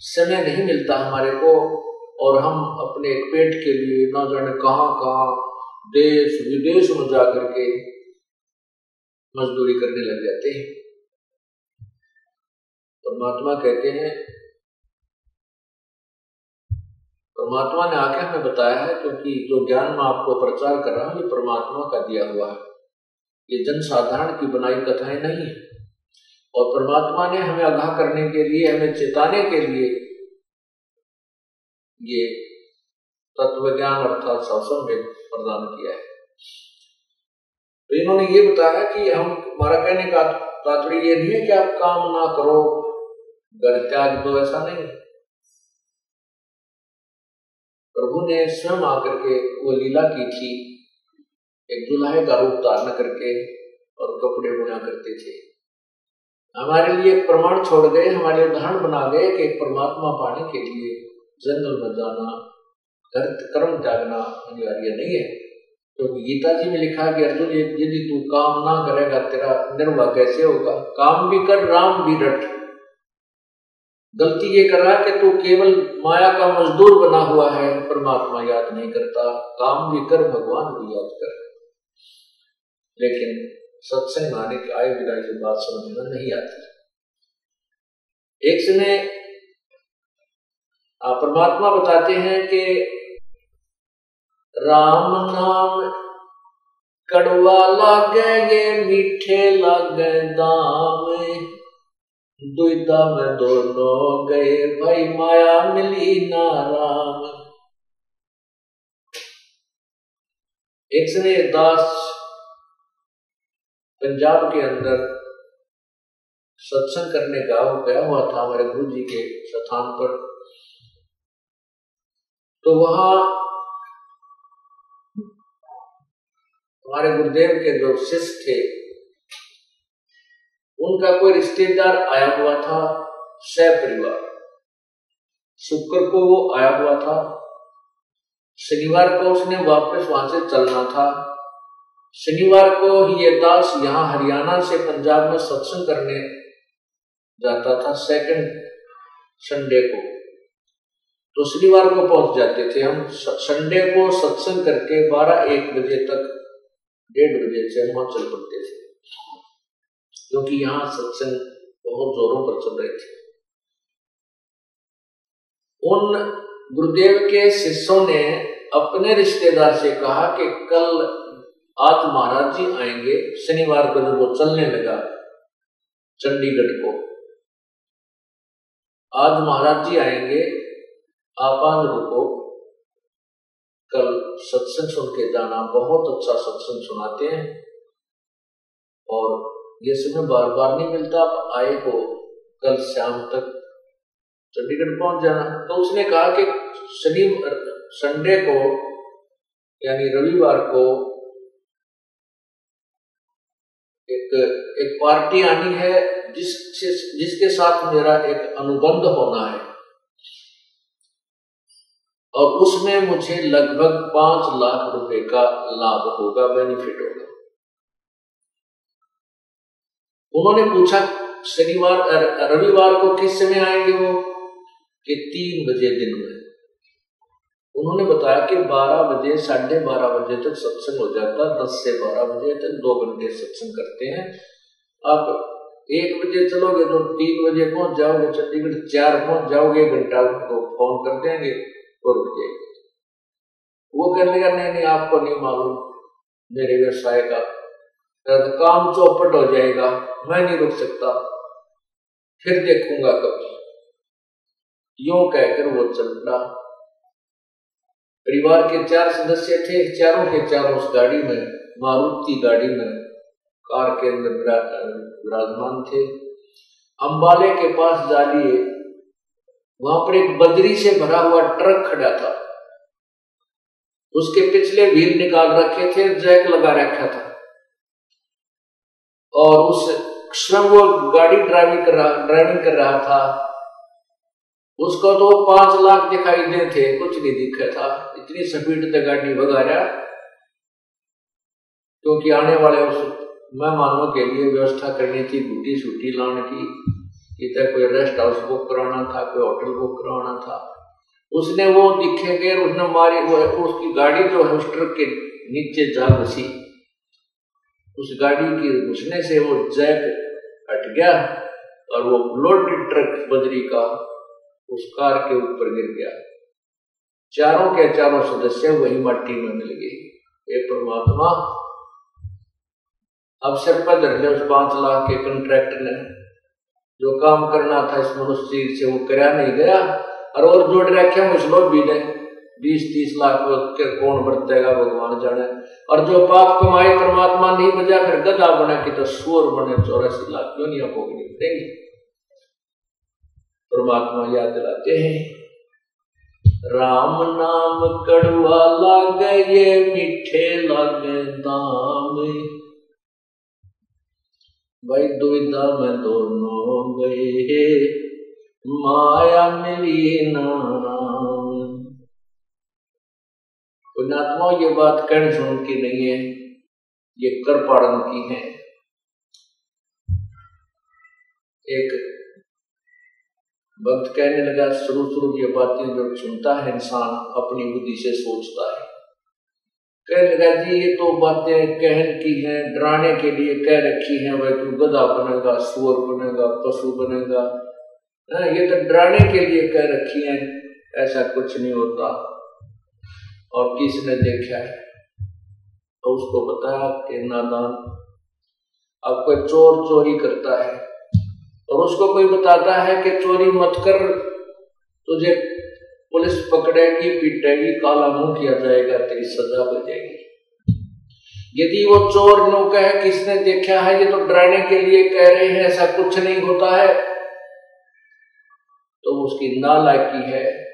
समय नहीं मिलता हमारे को, और हम अपने पेट के लिए न जाने कहाँ कहाँ देश, विदेश में जाकर के मजदूरी करने लग जाते हैं। परमात्मा कहते हैं, परमात्मा ने आके हमें बताया है, क्योंकि जो ज्ञान मैं आपको प्रचार कर रहा हूँ, ये परमात्मा का दिया हुआ है। ये जनसाधारण की बनाई कथाएँ नहीं है। और परमात्मा ने हमें आगाह करने के लिए, हमें चेताने के लिए ये तत्व ज्ञान अर्थात सत्संग प्रदान किया है। तो इन्होंने ये बताया कि हम, हमारा कहने का तात्पर्य ये नहीं है कि आप काम ना करो, घर त्याग दो, ऐसा नहीं। प्रभु ने स्वयं आकर के वो लीला की थी, एक दुल्हे का रूप धारण करके और कपड़े बुना करते थे। हमारे लिए एक प्रमाण छोड़ गए, हमारे उदाहरण बना गए कि परमात्मा पाने के लिए जंगल में जाना कर्म त्यागना अनिवार्य नहीं है। तो गीता जी में लिखा कि अर्जुन यदि तू काम ना करेगा, तेरा निर्वाह कैसे होगा? काम भी कर, राम भी रट। गलती ये कर रहा कि तू केवल माया का मजदूर बना हुआ है, परमात्मा याद नहीं करता। काम भी कर, भगवान भी याद कर। लेकिन सत्संग आने के आए बिना ये बात समझ में नहीं आती। एक समय परमात्मा बताते हैं कि राम नाम कड़वा लागे, ये मीठे लागे दाम। दुविधा में दोनों गए, भाई माया मिली ना राम। एक समय दास पंजाब के अंदर सत्संग करने का गया हुआ था हमारे गुरु जी के स्थान पर। तो वहाँ हमारे गुरुदेव के जो शिष्य थे, उनका कोई रिश्तेदार आया हुआ था, सह परिवार। शुक्र को वो आया हुआ था, शनिवार को उसने वापस वहाँ से चलना था। शनिवार को ये दास यहाँ हरियाणा से पंजाब में सत्संग करने जाता था सेकंड संडे को। तो शनिवार को पहुँच जाते थे हम। संडे को सत्संग करके बारह एक बजे तक, डेढ़ बजे से हम चल पड़ते थे। क्योंकि यहाँ सत्संग बहुत जोरों पर चल रहे थे। उन गुरुदेव के शिष्यों ने अपने रिश्तेदार से कहा कि कल आज महाराज जी आएँगे, शनिवार को जब वो चलने लगा, चंडीगढ़ को। आज महाराज जी आएँगे आप आज रुको कल सत्संग सुन के जाना, बहुत अच्छा सत्संग सुनाते हैं। और ये समय बार बार नहीं मिलता, आप आए को कल शाम तक चंडीगढ़ पहुँच जाना। तो उसने कहा कि शनि, संडे को, यानी रविवार को एक एक पार्टी आनी है जिस जिसके साथ मेरा एक अनुबंध होना है। और उसमें मुझे लगभग पाँच लाख रुपए का लाभ होगा बेनिफिट होगा। उन्होंने पूछा, शनिवार, रविवार को किस समय आएँगे वो? कि तीन बजे दिन में। उन्होंने बताया कि 12 बजे, साढ़े बारह बजे तक सत्संग हो जाता है दस से बारह बजे तक दो घंटे सत्संग करते हैं। आप एक बजे चलोगे तो तीन बजे पहुँच जाओगे, चंडीगढ़ चार पहुँच जाओगे घंटा को फ़ोन कर देंगे, और रुक जाएगी वो कहने का नहीं नहीं, आपको नहीं मालूम, मेरे व्यवसाय का तो काम चौपट हो जाएगा, मैं नहीं रुक सकता। फिर देखूँगा कभी यो कहकर वो चल पड़ा परिवार के चार सदस्य थे, चारों के चारों उस गाड़ी में मारुति गाड़ी में, कार के अंदर विराजमान थे। अंबाले के पास जा लिए वहाँ पर एक बदरी से भरा हुआ ट्रक खड़ा था। उसके पिछले व्हील निकाल रखे थे, जैक लगा रखा था। और उस श्रम वो गाड़ी ड्राइविंग कर रहा ड्राइविंग कर रहा था। उसको तो पाँच लाख दिखाई दे थे कुछ नहीं दिखा था। इतनी स्पीड से गाड़ी भगा रहा क्योंकि आने वाले उस मेहमानों के लिए व्यवस्था करनी थी गुटी सूटी लाने की, इधर कोई रेस्ट हाउस बुक कराना था, कोई होटल बुक कराना था। उसने वो दिखे गए, उसने मारी, वो उसकी गाड़ी जो है उस ट्रक के नीचे जा घुसी उस गाड़ी की घुसने से वो जैक हट गया और वो लोडेड ट्रक बजरी का उस कार के ऊपर गिर गया। चारों के चारों सदस्य वही मट्टी में मिल गए। हे परमात्मा अब सिर पर धर उस पाँच लाख के कंट्रैक्ट ने जो काम करना था इस मनुष्य से वो कराया नहीं गया, और और जोड़ रखे लोग भी ने बीस तीस लाख के कौन बरतेगा, भगवान जाने। और जो पाप कमाए परमात्मा नहीं बजा, फिर गदा बने कि तो सोर बने, चौरासी लाख नहीं भोगनी पड़ेगी। परमात्मा याद दिलाते हैं। राम नाम कड़वा लागे, ये मीठे लागे दाम। भाई, दुविधा में दोनों गए, माया मिली नाम पुण्यात्मा ये बात कर्ण सुन की नहीं है, ये कर पाड़न की है। एक भक्त कहने लगा शुरू शुरू ये बातें जब सुनता है इंसान अपनी बुद्धि से सोचता है। कहने लगा जी ये तो बातें कहन की हैं डराने के लिए कह रखी हैं वह तू गधा बनेगा सुअर बनेगा पशु बनेगा। हाँ, ये तो डराने के लिए कह रखी है ऐसा कुछ नहीं होता। और किसने देखा? है तो उसको बताया कि नादान अब कोई चोर चोरी करता है। और उसको कोई बताता है कि चोरी मत कर, तुझे पुलिस पकड़ेगी, पीटेगी, काला मुँह किया जाएगा, तेरी सजा हो जाएगी यदि वो चोर नो कहे, किसने देखा है, ये तो डराने के लिए कह रहे हैं, ऐसा कुछ नहीं होता है। तो उसकी नालायकी है।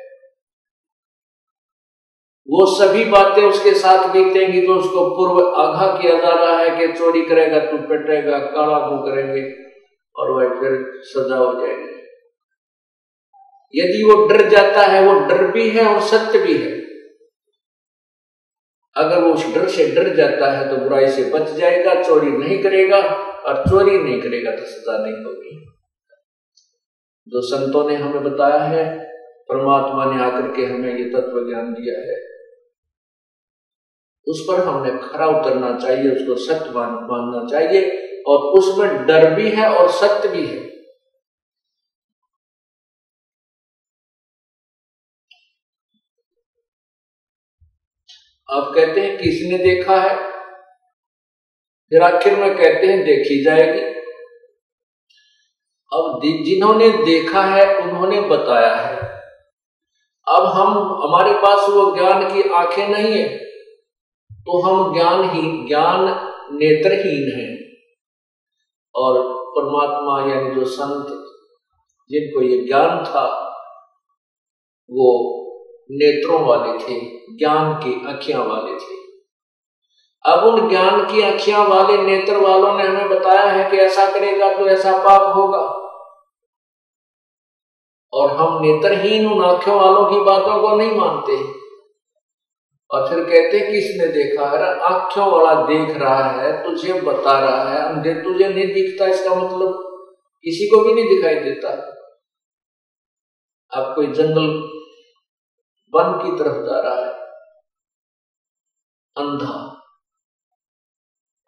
वो सभी बातें उसके साथ बीतेंगी तो उसको पूर्व आघा किया जा रहा है कि चोरी करेगा, तू पिटेगा, काला मुँह करेंगे। और वह फिर सजा हो जाएगी। यदि वो डर जाता है, वो डर भी है और सत्य भी है। अगर वो उस डर से डर जाता है तो बुराई से बच जाएगा, चोरी नहीं करेगा और चोरी नहीं करेगा तो सजा नहीं होगी। जो संतों ने हमें बताया है, परमात्मा ने आकर के हमें ये तत्व ज्ञान दिया है। उस पर हमने खरा उतरना चाहिए, उसको सत्य मानना चाहिए। और उसमें डर भी है और सत्य भी है। आप कहते हैं किसने देखा है, फिर आखिर में कहते हैं देखी जाएगी। अब जिन्होंने देखा है, उन्होंने बताया है। अब हम, हमारे पास वो ज्ञान की आँखें नहीं है तो हम ज्ञान ही, ज्ञान नेत्रहीन है। और परमात्मा यानी जो संत जिनको ये ज्ञान था, वो नेत्रों वाले थे, ज्ञान की अखियाँ वाले थे। अब उन ज्ञान की अखियाँ वाले नेत्र वालों ने हमें बताया है कि ऐसा करेगा तो ऐसा पाप होगा। और हम नेत्रहीन उन आँखों वालों की बातों को नहीं मानते। और फिर कहते किसने देखा है आँखों वाला देख रहा है, तुझे बता रहा है अंधे तुझे नहीं दिखता, इसका मतलब किसी को भी नहीं दिखाई देता। अब कोई जंगल वन की तरफ़ जा रहा है, अंधा,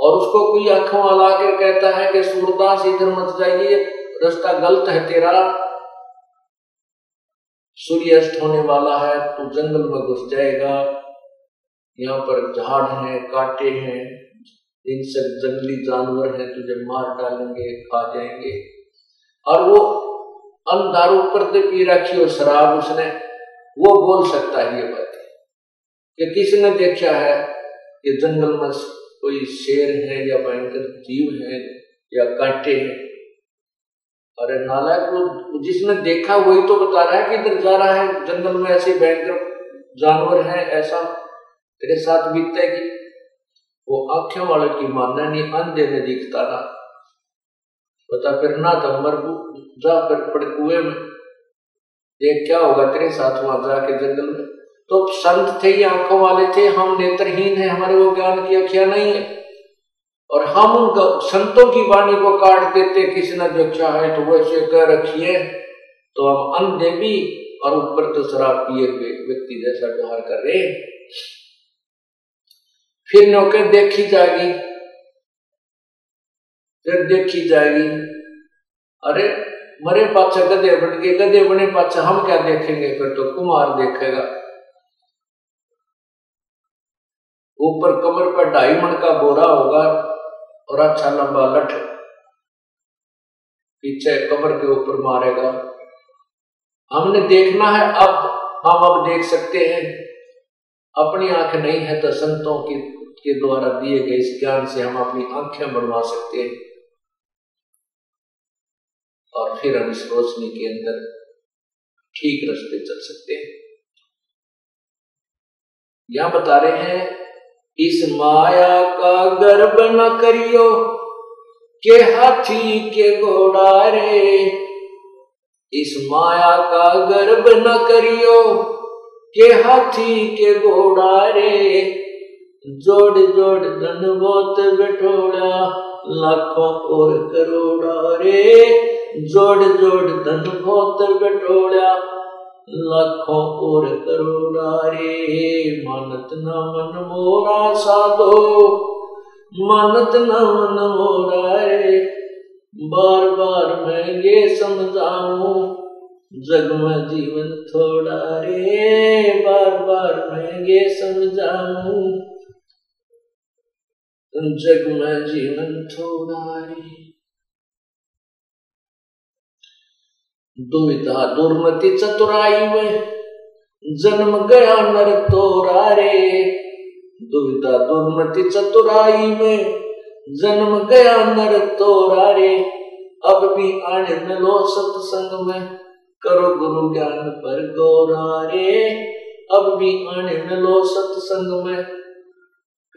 और उसको कोई आँखों वाला आकर कहता है कि सूरदास, इधर मत जाइए, रास्ता गलत है तेरा सूर्य अस्त होने वाला है, तू जंगल में घुस जाएगा। यहाँ पर झाड़ है, कांटे हैं इन सब जंगली जानवर हैं, तुझे मार डालेंगे, खा जाएँगे। और वो अंधारू करते पी रखी हो शराब उसने, वो बोल सकता है ये बात। कि किसी ने देखा है कि जंगल में कोई शेर है या भयंकर जीव है या कांटे हैं? अरे नालायक, वो जिसने देखा वही तो बता रहा है कि इधर जा रहा है, जंगल में ऐसे भयंकर जानवर है, ऐसा तेरे साथ कि वो आँखें वाले की मानना नहीं अंधे ने दिखता ना बता फिर ना तो मर जा फिर पड़े कुएँ में। देख क्या होगा तेरे साथ वहाँ जाके जंगल में? तो संत थे, ये आँखों वाले थे, हम नेत्रहीन है, हमारे वो ज्ञान की अखिया नहीं है। और हम उनका संतों की वाणी को काट देते, किसी ने जो चाहे तो वैसे कह रखिए तो हम अंधे भी और ऊपर तो शराब पिए व्यक्ति जैसा व्यवहार कर रहे फिर नौकर देखी जाएगी। फिर देखी जाएगी। अरे, मरे पाचा गधे बन के गधे बने पाचा हम क्या देखेंगे? फिर तो कुमार देखेगा। ऊपर कमर पर ढाई मन का बोरा होगा और अच्छा लंबा लठ पीछे कमर के ऊपर मारेगा। हमने देखना है, अब हम अब देख सकते हैं। अपनी आँख नहीं है तो संतों की के द्वारा दिए गए इस ज्ञान से हम अपनी आँखें बनवा सकते हैं। और फिर हम इस रोशनी के अंदर ठीक रास्ते चल सकते हैं। यहाँ बता रहे हैं, इस माया का गर्भ न करियो, के हाथी के घोड़ा रे इस माया का गर्भ न करियो, के हाथी के घोड़ा रे जोड़ जोड़ धन बहुत बैठोड़ा, लाखों और करोड़ा रे। जोड़ जोड़ धन बहुत बैठोड़ा, लाखों और करोड़ा रे। मानत न मन मोरा साधो, मानत न मन मोरा रे। बार बार मैं ये समझाऊ, जग में जीवन थोड़ा रे। बार बार मैं ये समझाऊ जग में जीवन थोड़ा दुविधा दुर्मति चतुराई में जन्म गया नर तोरा रे दुविधा दुर्मति चतुराई में जन्म गया नर तोरा रे अब भी आने मिलो सत्संग में, करो गुरु ज्ञान पर गौरा रे अब भी आने मिलो सत्संग में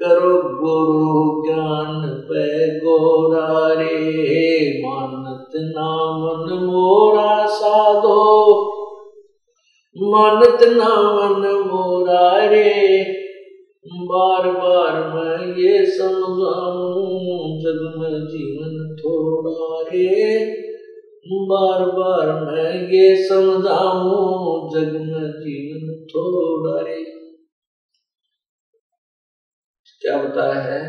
करो गुरु ज्ञान पे गोरा रे मानत नामन मोरा साधो। मानत नामन मोरा रे बार बार मैं ये समझाऊं जग में जीवन थोड़ा रे बार बार मैं ये समझाऊं जग में जीवन थोड़ा रे क्या बताया है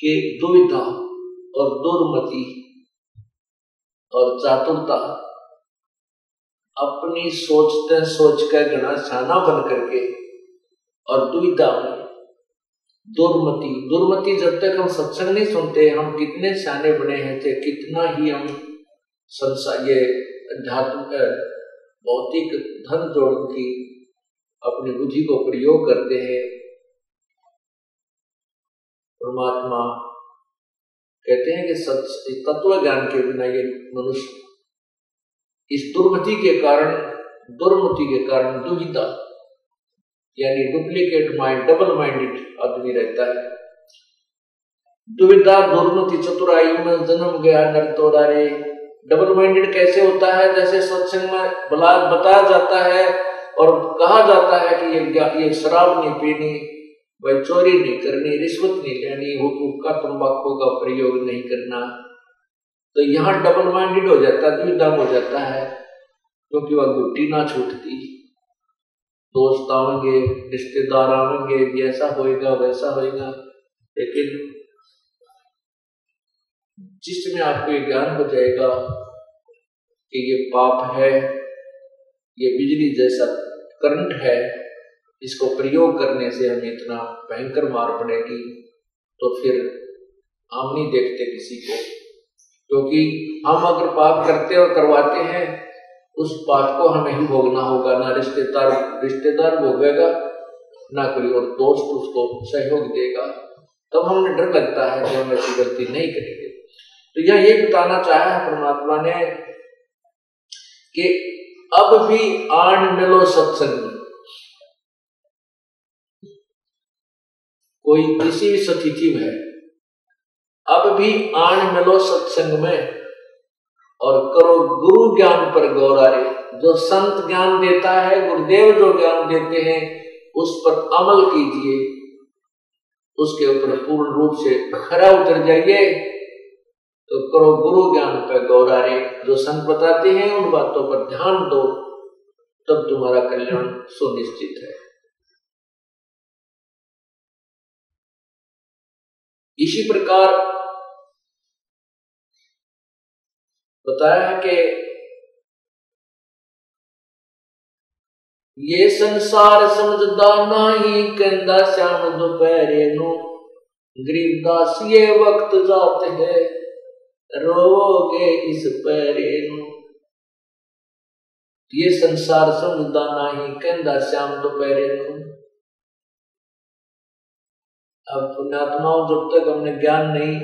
कि दुविधा और दुर्मति और चातुरता अपनी सोचते सोच कर गणा छाना बन करके और दुविधा दुर्मति। दुर्मति जब तक हम सत्संग नहीं सुनते, हम कितने सियाने बने हैं थे कितना ही हम संसार ये अध्यात्म भौतिक धन जोड़ की अपनी बुद्धि को प्रयोग करते हैं परमात्मा। कहते हैं कि सच तत्व ज्ञान के बिना ये मनुष्य इस दुर्मति के कारण दुर्मति के कारण दुविधा, यानी डुप्लीकेट माइंड डबल माइंडेड आदमी रहता है। दुविधा दुर्मति चतुराई में जन्म गया नर डबल माइंडेड कैसे होता है? जैसे सत्संग में बला, बताया जाता है और कहा जाता है कि ये ये शराब नहीं पीनी भाई चोरी नहीं करनी, रिश्वत नहीं लेनी हुक्का तंबाकू का प्रयोग नहीं करना। तो यहाँ डबल माइंडेड हो जाता, द्विधा हो जाता है, क्योंकि वह गुट्टी ना छूटती। दोस्त आवेंगे रिश्तेदार आवेंगे ऐसा होएगा, वैसा होएगा। लेकिन जिसमें आपको ये ज्ञान हो जाएगा कि ये पाप है, ये बिजली जैसा करंट है इसको प्रयोग करने से हमें इतना भयंकर मार पड़ेगी तो फिर हम नहीं देखते किसी को। क्योंकि तो हम अगर पाप करते और करवाते हैं, उस पाप को हमें ही भोगना होगा, ना रिश्तेदार रिश्तेदार भोगेगा, ना कोई और दोस्त उसको सहयोग देगा। तब तो हमें डर लगता है कि हम ऐसी गलती नहीं करेंगे। तो यह यही बताना चाहा परमात्मा ने कि अब भी आण मिलो सत्संग कोई किसी भी स्थिति में अब भी आण मिलो सत्संग में और करो गुरु ज्ञान पर गौरारे जो संत ज्ञान देता है, गुरुदेव जो ज्ञान देते हैं, उस पर अमल कीजिए। उसके ऊपर पूर्ण रूप से खरा उतर जाइए। तो करो गुरु ज्ञान पर गौरारे जो संत बताते हैं, उन बातों पर ध्यान दो, तब तुम्हारा कल्याण सुनिश्चित है। इसी प्रकार बताया है कि ये संसार समझदा नहीं कहता श्याम दोपहरे नु गरीबदास ये वक्त जाते है रोगे इस पैरे नु। ये संसार समझदा नहीं कहता श्याम दोपहरे नु। अब पुण्यात्माओं जब तक हमने ज्ञान नहीं,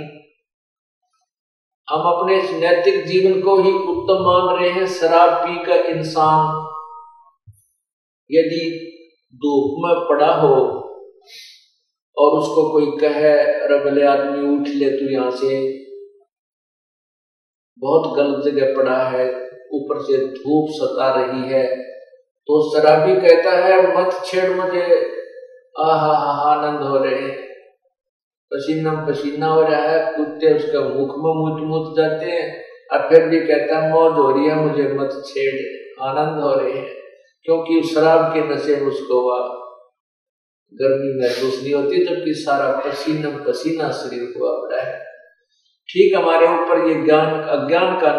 हम अपने इस नैतिक जीवन को ही उत्तम मान रहे हैं, शराब पी कर इंसान। यदि धूप में पड़ा हो और उसको कोई कहे, अरे भले आदमी उठ ले तू यहाँ से। बहुत गलत जगह पड़ा है, ऊपर से धूप सता रही है। तो शराबी कहता है, मत छेड़ मुझे आहा हा आनंद हो रहे हैं। पसीना पसीना हो रहा है कुत्ते उसका मुख में मुत मुत जाते हैं, और फिर भी कहता है, मौत हो रही है, मुझे मत छेड़, आनंद हो रहे हैं। क्योंकि शराब के नशे में उसको वह गर्मी महसूस नहीं होती जबकि सारा पसीना पसीना शरीर को पड़ा है। ठीक हमारे ऊपर ये ज्ञान अज्ञान का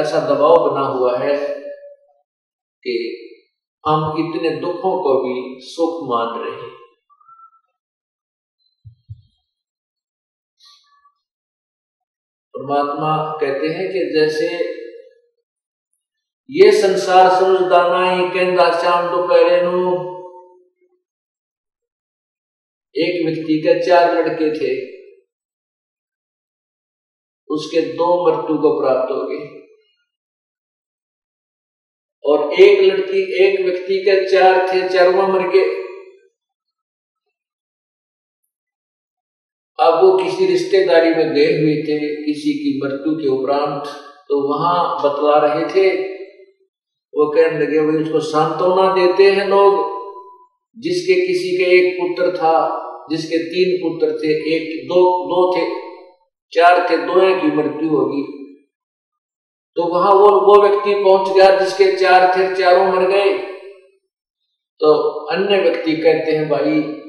ऐसा दबाव बना हुआ है कि हम इतने दुखों को भी सुख मान रहे हैं। परमात्मा कहते हैं कि जैसे ये संसार समझदाना ही कहता श्याम दोपहरे नु। एक व्यक्ति के चार लड़के थे। उसके दो मृत्यु को प्राप्त हो गए। और एक लड़की, एक व्यक्ति के चार थे, चारों मर गए। अब वो किसी रिश्तेदारी में गए हुए थे, किसी की मृत्यु के उपरांत तो वहाँ बतला रहे थे। वो कहने लगे, भाई, उसको सांत्वना देते हैं लोग। जिसके किसी के एक पुत्र था, जिसके तीन पुत्र थे, एक दो दो थे, चार थे दो की मृत्यु होगी। तो वहाँ वो वो व्यक्ति पहुँच गया, जिसके चार थे, चारों मर गए। तो अन्य व्यक्ति कहते हैं, भाई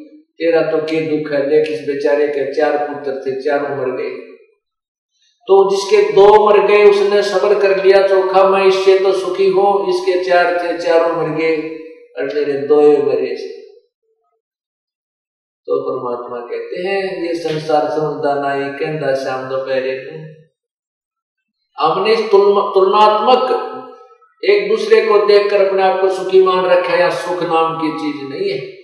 तेरा तो के दुख है देख इस बेचारे के चार पुत्र थे चारों मर गए तो जिसके दो मर गए उसने सबर कर लिया चौखा मैं इससे तो सुखी हूँ इसके चार थे चारों मर गए और मेरे दो मरे तो परमात्मा कहते हैं ये संसार समझदा नहीं कहता शाम दोपहरे को हमने तुलनात्मक एक दूसरे को देखकर अपने आप को सुखी मान रखा है या सुख नाम की चीज़ नहीं है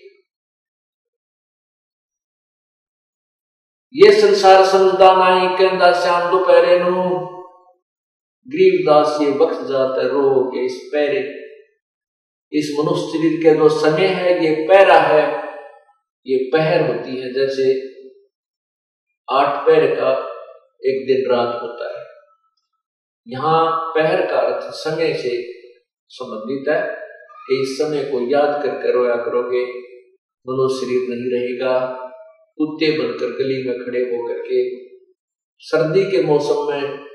ये संसार समझदा नहीं कहता श्याम दोपहरे नु। गरीबदास ये वक्त जाता रो के इस पैरे, इस मनुष्य शरीर के जो समय है, ये पैरा है, ये पहर होती है, जैसे आठ पैर का एक दिन रात होता है। यहाँ पहर का अर्थ समय से संबंधित है, कि इस समय को याद कर रोया करोगे, मनुष्य शरीर नहीं रहेगा। कुत्ते बनकर गली में खड़े होकर के सर्दी के मौसम में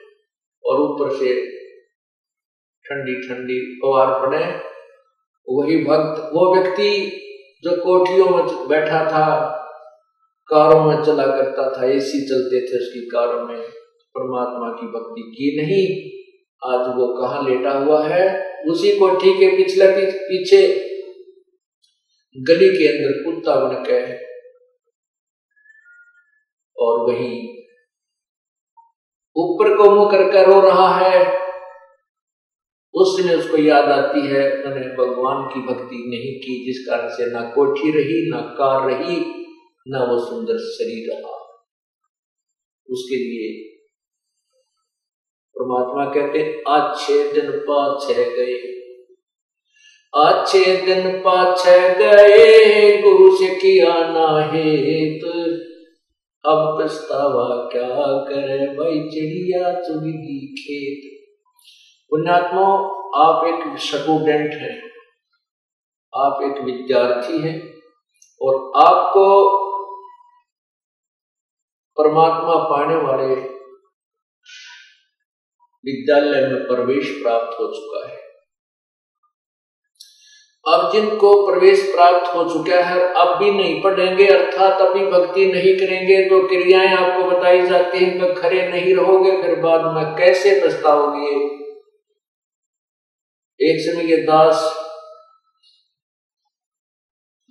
और ऊपर से ठंडी ठंडी पवार पड़े। वही भक्त, वो व्यक्ति जो कोठियों में बैठा था, कारों में चला करता था, एसी चलते थे, उसकी कारों में परमात्मा की भक्ति की नहीं। आज वो कहा लेटा हुआ है? उसी कोठी के पिछले पीछे गली के अंदर कुत्ता बन के और वही ऊपर को मुँह करके रो रहा है। उस समय उसको याद आती है, मैंने भगवान की भक्ति नहीं की, जिस कारण से ना कोठी रही, ना कार रही, ना वो सुंदर शरीर रहा। उसके लिए परमात्मा कहते अच्छे दिन पाछे गए। अच्छे दिन पाछे गए, गुरु से किया ना हेत। अब पछतावा क्या करे? भाई चिड़िया चुगी खेत। पुण्यात्मा, आप एक स्टूडेंट हैं। आप एक विद्यार्थी हैं और आपको परमात्मा पाने वाले विद्यालय में प्रवेश प्राप्त हो चुका है। अब जिनको प्रवेश प्राप्त हो चुका है, अब भी नहीं पढ़ेंगे, अर्थात अभी भक्ति नहीं करेंगे तो क्रियाएँ आपको बताई जाती हैं कि खरे नहीं रहोगे, फिर बाद में कैसे पछताओगे? एक समय ये दास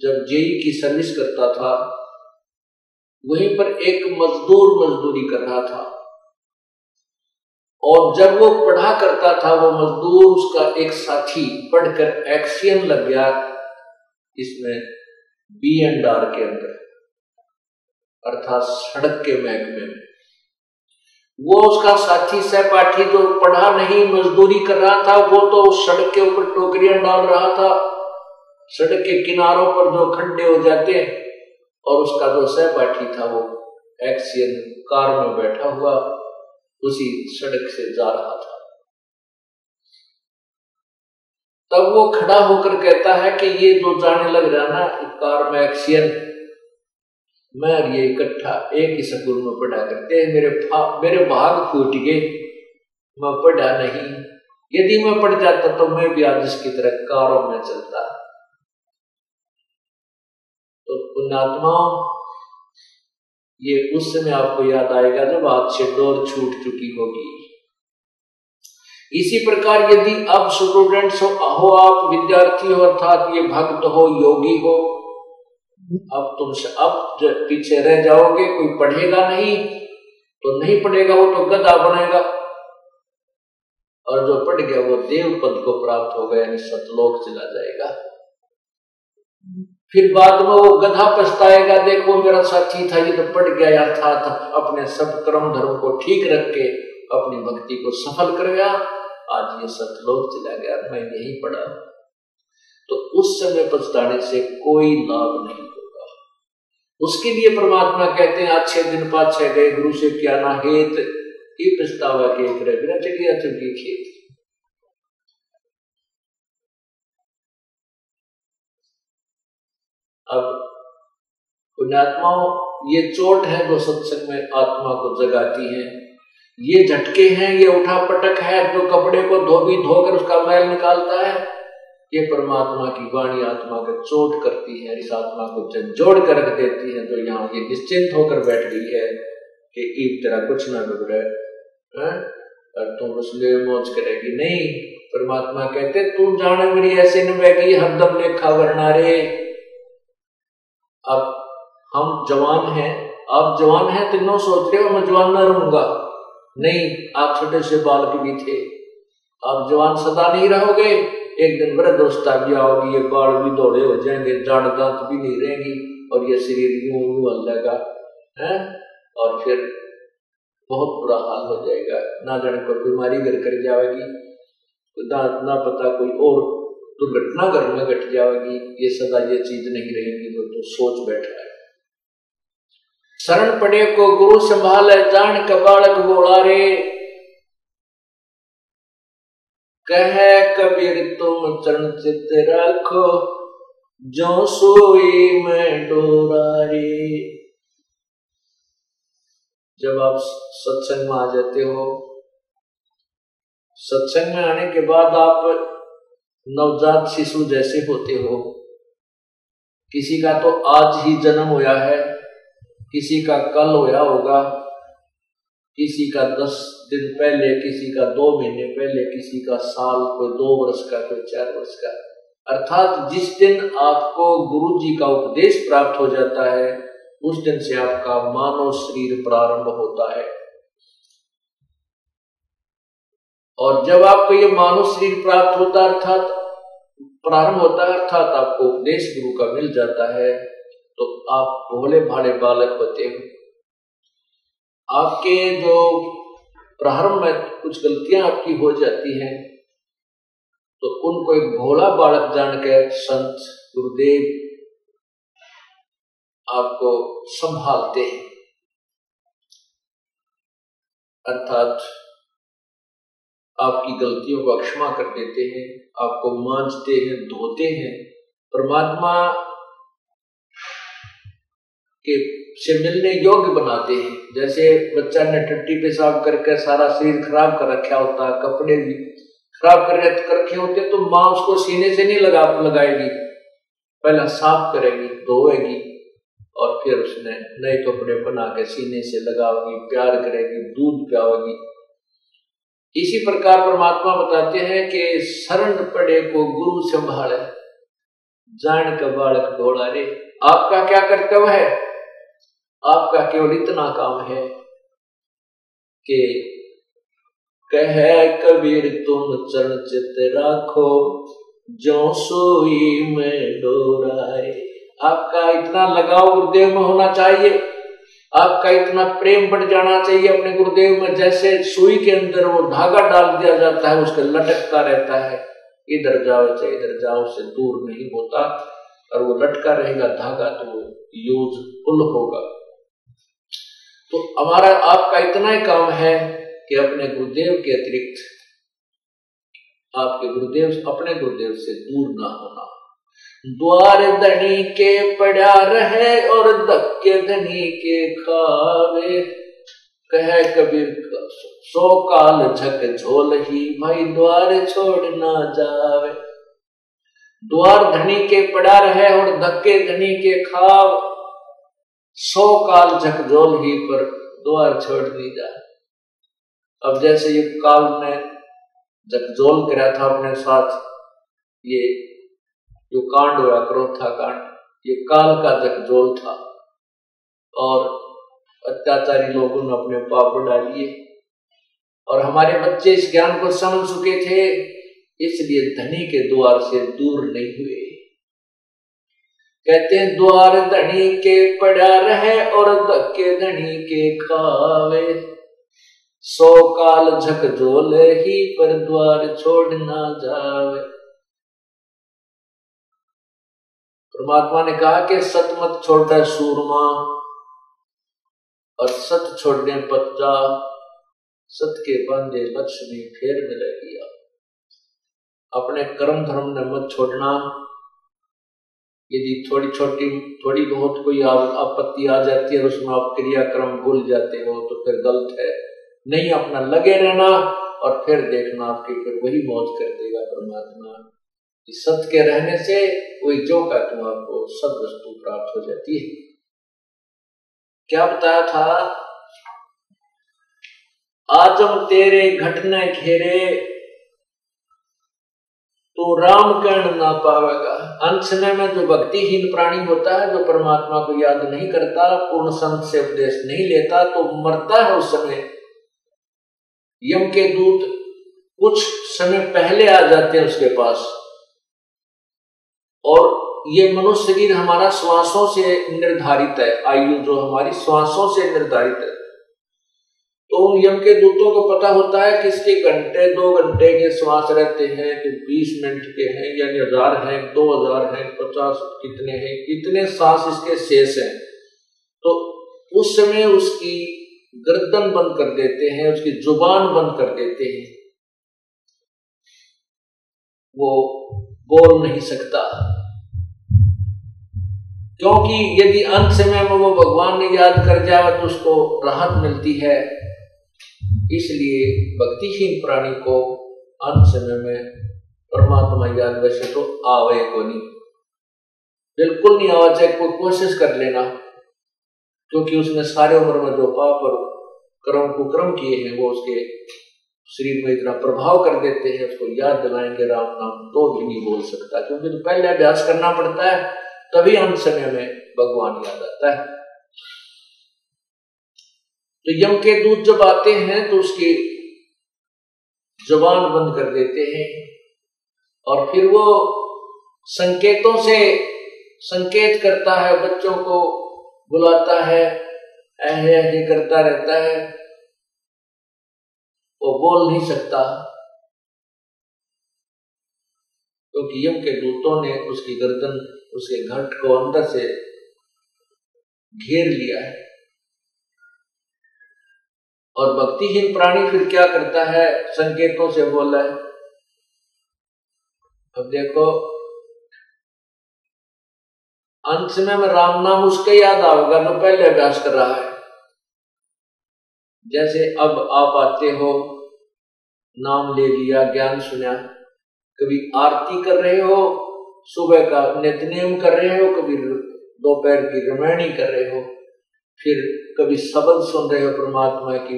जब जेई की सर्विस करता था, वहीं पर एक मजदूर मजदूरी कर रहा था। और जब वो पढ़ा करता था, वो मजदूर उसका एक साथी पढ़कर एक्सियन लग गया इसमें बी एंड आर के अंदर, अर्थात सड़क के महकमे में। वो उसका साथी सहपाठी जो पढ़ा नहीं, मजदूरी कर रहा था, वो तो उस सड़क के ऊपर टोकरियाँ डाल रहा था। सड़क के किनारों पर जो खड्डे हो जाते हैं और उसका जो सहपाठी था वो एक्सियन कार में बैठा हुआ उसी सड़क से जा रहा था। तब वो खड़ा होकर कहता है कि ये जो जाने लग रहा ना कार में एक्सियन मैं और ये इकट्ठा एक ही स्कूल में पढ़ा करते हैं। मेरे मेरे भाग फूट गए। मैं पढ़ा नहीं। यदि मैं पढ़ जाता तो मैं भी आज इसकी तरह कारों में चलता। तो पुण्यात्माओं ये उस समय आपको याद आएगा जब हाथ से डोर छूट चुकी होगी। इसी प्रकार यदि अब स्टूडेंट्स हो, हो आप विद्यार्थी हो अर्थात ये भक्त हो योगी हो अब तुम अब पीछे रह जाओगे कोई पढ़ेगा नहीं तो नहीं पढ़ेगा वो तो गदा बनेगा। और जो पढ़ गया वो देव पद को प्राप्त हो गया यानी सतलोक चला जाएगा। फिर बाद में वो गधा पछताएगा देखो मेरा साथी था ये तो पड़ गया था, था। अपने सब कर्म धर्म को ठीक रख के अपनी भक्ति को सफल कर गया। आज ये सतलोक चला गया मैं यही पढ़ा तो उस समय पछताने से कोई लाभ नहीं होगा। उसके लिए परमात्मा कहते हैं अच्छे दिन पाछे गए गुरु से क्या ना हेत। ये पछतावा के बिना चलिए चलिए खेत। अब पुण्यात्माओं, ये चोट है जो सत्संग में आत्मा को जगाती है। ये झटके हैं, ये उठा पटक है, जो कपड़े को धोबी धोकर उसका मैल निकालता है। ये परमात्मा की वाणी आत्मा को चोट करती है, इस आत्मा को जोड़ कर रख देती है, जो यहाँ ये निश्चिंत होकर बैठ गई है कि ईद तेरा कुछ ना बिगड़े और तुम उसमें मौज करेगी। नहीं, परमात्मा कहते, तू जाने मेरी ऐसे न बैगी हरदम लेखा वरना रे। अब हम जवान हैं। आप जवान हैं तीनों सोच रहे हो, मैं जवान ना रहूँगा? नहीं, आप छोटे से बालक भी थे। आप जवान सदा नहीं रहोगे। एक दिन वृद्ध भी आओगी ये बाल भी दौड़े हो जाएँगे, जाड़ दांत भी नहीं रहेंगी और ये शरीर यूँ यूँ हल्लेगा है? और फिर बहुत बुरा हाल हो जाएगा। ना जाने कोई बीमारी घर कर जाएगी ना ना पता कोई और तो घर में घट जाएगी ये सदा ये चीज़ नहीं रहेगी तो, तो सोच बैठा है। शरण पड़े को गुरु संभाल जान कबाड़क बोला रे कह कबीर तुम चरण चित रखो जो सोई में डोरा रे जब आप सत्संग में आ जाते हो सत्संग में आने के बाद आप नवजात शिशु जैसे होते हो। किसी का तो आज ही जन्म होया है, किसी का कल होया होगा, किसी का दस दिन पहले, किसी का दो महीने पहले, किसी का साल कोई दो वर्ष का, कोई चार वर्ष का। अर्थात जिस दिन आपको गुरु जी का उपदेश प्राप्त हो जाता है, उस दिन से आपका मानव शरीर प्रारंभ होता है। और जब आपको ये मानव शरीर प्राप्त होता अर्थात प्रारंभ होता है, अर्थात आपको उपदेश गुरु का मिल जाता है तो आप भोले भाले बालक होते हो। आपके जो प्रारंभ में कुछ गलतियाँ आपकी हो जाती हैं तो उनको एक भोला बालक जान के संत गुरुदेव आपको संभालते हैं। अर्थात आपकी गलतियों को क्षमा कर देते हैं, आपको मांझते हैं, धोते हैं। परमात्मा के से मिलने योग्य बनाते हैं। जैसे बच्चा ने टट्टी पेशाब करके सारा शरीर खराब कर रखा होता है कपड़े भी खराब कर रखे होते तो माँ उसको सीने से नहीं लगा, लगाएगी। पहला साफ़ करेगी, धोएगी, और फिर उसने नए कपड़े बना के सीने से लगाओगी, प्यार करेगी, दूध प्याओगी। इसी प्रकार परमात्मा बताते हैं कि शरण पड़े को गुरु संभाले, जान का बालक दौड़ा रे। आपका क्या कर्तव्य है? आपका केवल इतना काम है कि कह कबीर, तुम चरण चित राखो, जो सोई में डोराए। आपका इतना लगाव गुरुदेव में होना चाहिए। आपका इतना प्रेम बढ़ जाना चाहिए अपने गुरुदेव में, जैसे सुई के अंदर वो धागा डाल दिया जाता है, उसका लटकता रहता है। इधर जाओ, चाहे इधर जाओ से दूर नहीं होता, और वो लटका रहेगा धागा तो यूज़ फुल होगा। तो हमारा, आपका इतना ही काम है कि अपने गुरुदेव के अतिरिक्त, आपके गुरुदेव, अपने गुरुदेव से दूर ना होना। द्वार धनी के पड़ा रहे और धक्के धनी के खावे। कह कबीर सो काल झक झोल ही भाई द्वार छोड़ ना जावे। द्वार धनी के पड़ा रहे और धक्के धनी के खाव। सौ काल झकझोल ही पर द्वार छोड़ दी जाए। अब जैसे ये काल ने झकझोल करा था अपने साथ, ये जो कांड हुआ क्रोथा कांड, ये काल का झकझोल था। और अत्याचारी लोगों ने अपने पाप बढ़ा लिए। और हमारे बच्चे इस ज्ञान को समझ चुके थे, इसलिए धनी के द्वार से दूर नहीं हुए। कहते हैं, द्वार धनी के पड़ा रहे और धक्के धनी के खावे। सो काल झकझोल ही पर द्वार छोड़ ना जावे। परमात्मा ने कहा कि सत मत छोड़ता है सूरमा और सत छोड़ने पत्ता सत के बंदे लक्ष्मी फिर मिलेगी अपने कर्म धर्म ने मत छोड़ना। यदि थोड़ी छोटी, थोड़ी बहुत कोई आपत्ति आ जाती है उसमें आप क्रियाक्रम भूल जाते हो तो फिर गलत है। नहीं, अपना लगे रहना और फिर देखना आपकी फिर वही मौत कर देगा परमात्मा। सत्य के रहने से कोई जो का तुम आपको सब वस्तु प्राप्त हो जाती है। क्या बताया था? आज हम तेरे घटने घेरे तो राम कर्ण ना पावेगा। अंत समय में जो भक्तिहीन प्राणी होता है, जो परमात्मा को याद नहीं करता, पूर्ण संत से उपदेश नहीं लेता तो मरता है उस समय। यम के दूत कुछ समय पहले आ जाते हैं उसके पास। और ये मनुष्य शरीर हमारा श्वासों से निर्धारित है, आयु जो हमारी श्वासों से निर्धारित है। तो उन यम के दूतों को पता होता है कि इसके घंटे, दो घंटे के श्वास रहते हैं, कि बीस मिनट के हैं, यानी हज़ार हैं, दो हज़ार हैं, पचास कितने हैं कितने सांस इसके शेष हैं। तो उस समय उसकी गर्दन बंद कर देते हैं, उसकी ज़ुबान बंद कर देते हैं। वो बोल नहीं सकता। क्योंकि यदि अंत समय में वो भगवान ने याद कर जाए तो उसको राहत मिलती है। इसलिए भक्तिहीन प्राणी को अंत समय में परमात्मा याद वैसे तो आवे को नहीं। बिल्कुल नहीं आवा, चाहे कोई कोशिश कर लेना। क्योंकि उसने सारे उम्र में जो पाप और कर्म कुक्रम किए हैं, वो उसके शरीर में इतना प्रभाव कर देते हैं, उसको याद दिलाएँगे, राम नाम तो भी नहीं बोल सकता क्योंकि तो पहले अभ्यास करना पड़ता है, तभी अंत समय में भगवान याद आता है। तो यम के दूत जब आते हैं तो उसकी जबान बंद कर देते हैं, और फिर वो संकेतों से संकेत करता है, बच्चों को बुलाता है ऐसे ऐसे करता रहता है। वो बोल नहीं सकता। क्योंकि तो यम के दूतों ने उसकी गर्दन, उसके घट को अंदर से घेर लिया है। और भक्तिहीन प्राणी फिर क्या करता है? संकेतों से बोला है। अब देखो, अंत में मैं राम नाम उसके याद आओगा जो पहले अभ्यास कर रहा है। जैसे अब आप आते हो नाम ले लिया, ज्ञान सुना। कभी आरती कर रहे हो, सुबह का नित्यनियम कर रहे हो, कभी दोपहर की रमैणी कर रहे हो। फिर कभी शब्द सुन रहे हो परमात्मा की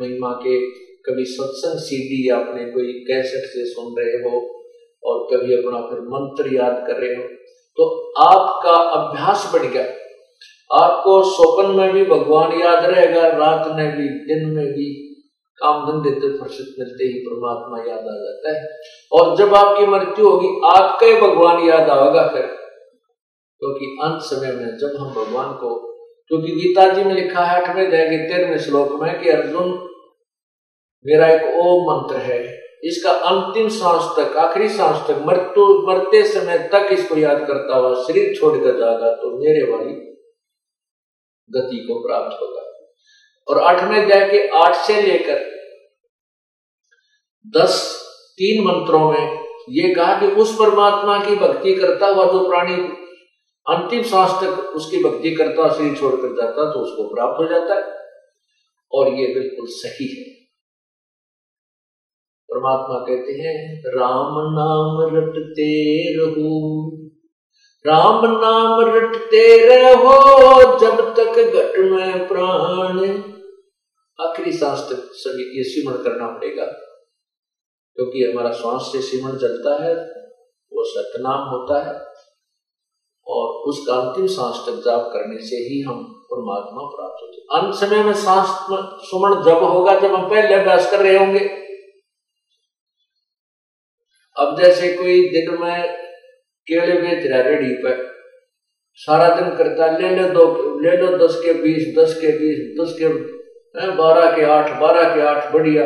महिमा के। कभी सत्संग सीडी आपने कोई कैसेट से सुन रहे हो और कभी अपना फिर मंत्र याद कर रहे हो। तो आपका अभ्यास बढ़ गया। आपको स्वप्न में भी भगवान याद रहेगा, रात में भी, दिन में भी। काम धंधे से फुर्सत मिलते ही परमात्मा याद आ जाता है। और जब आपकी मृत्यु होगी, आपका ही भगवान याद आएगा फिर। क्योंकि तो अंत समय में जब हम भगवान को, क्योंकि तो गीता जी में लिखा है आठवें दया तेरहवें श्लोक में कि अर्जुन, मेरा एक ओम मंत्र है, इसका अंतिम सांस तक, आखिरी सांस तक, मृत्यु, मरते समय तक इसको याद करता हुआ शरीर छोड़कर जाएगा तो मेरे वाली गति को प्राप्त होगा। और आठवें अध्याय के आठ से लेकर दस तीन मंत्रों में ये कहा कि उस परमात्मा की भक्ति करता हुआ जो प्राणी अंतिम सांस तक उसकी भक्ति करता शरीर छोड़कर जाता तो उसको प्राप्त हो जाता है। और ये बिल्कुल सही है। परमात्मा कहते हैं, राम नाम रटते रहो। राम नाम रटते रहो जब तक घट में प्राण आखिरी सांस तक सभी ये सिमरण करना पड़ेगा। क्योंकि हमारा श्वास से सिमरण चलता है, वो सतनाम होता है, और उसका अंतिम सांस तक जाप करने से ही हम परमात्मा प्राप्त होते अंत समय में सांस सुमन जब होगा जब हम पहले अभ्यास कर रहे होंगे। अब जैसे कोई दिन में केले बेच रहा रेडी पे, सारा दिन करता ले लो दो ले लो दस के बीस, दस के बीस, दस के बारह के आठ, बारह के आठ, बढ़िया।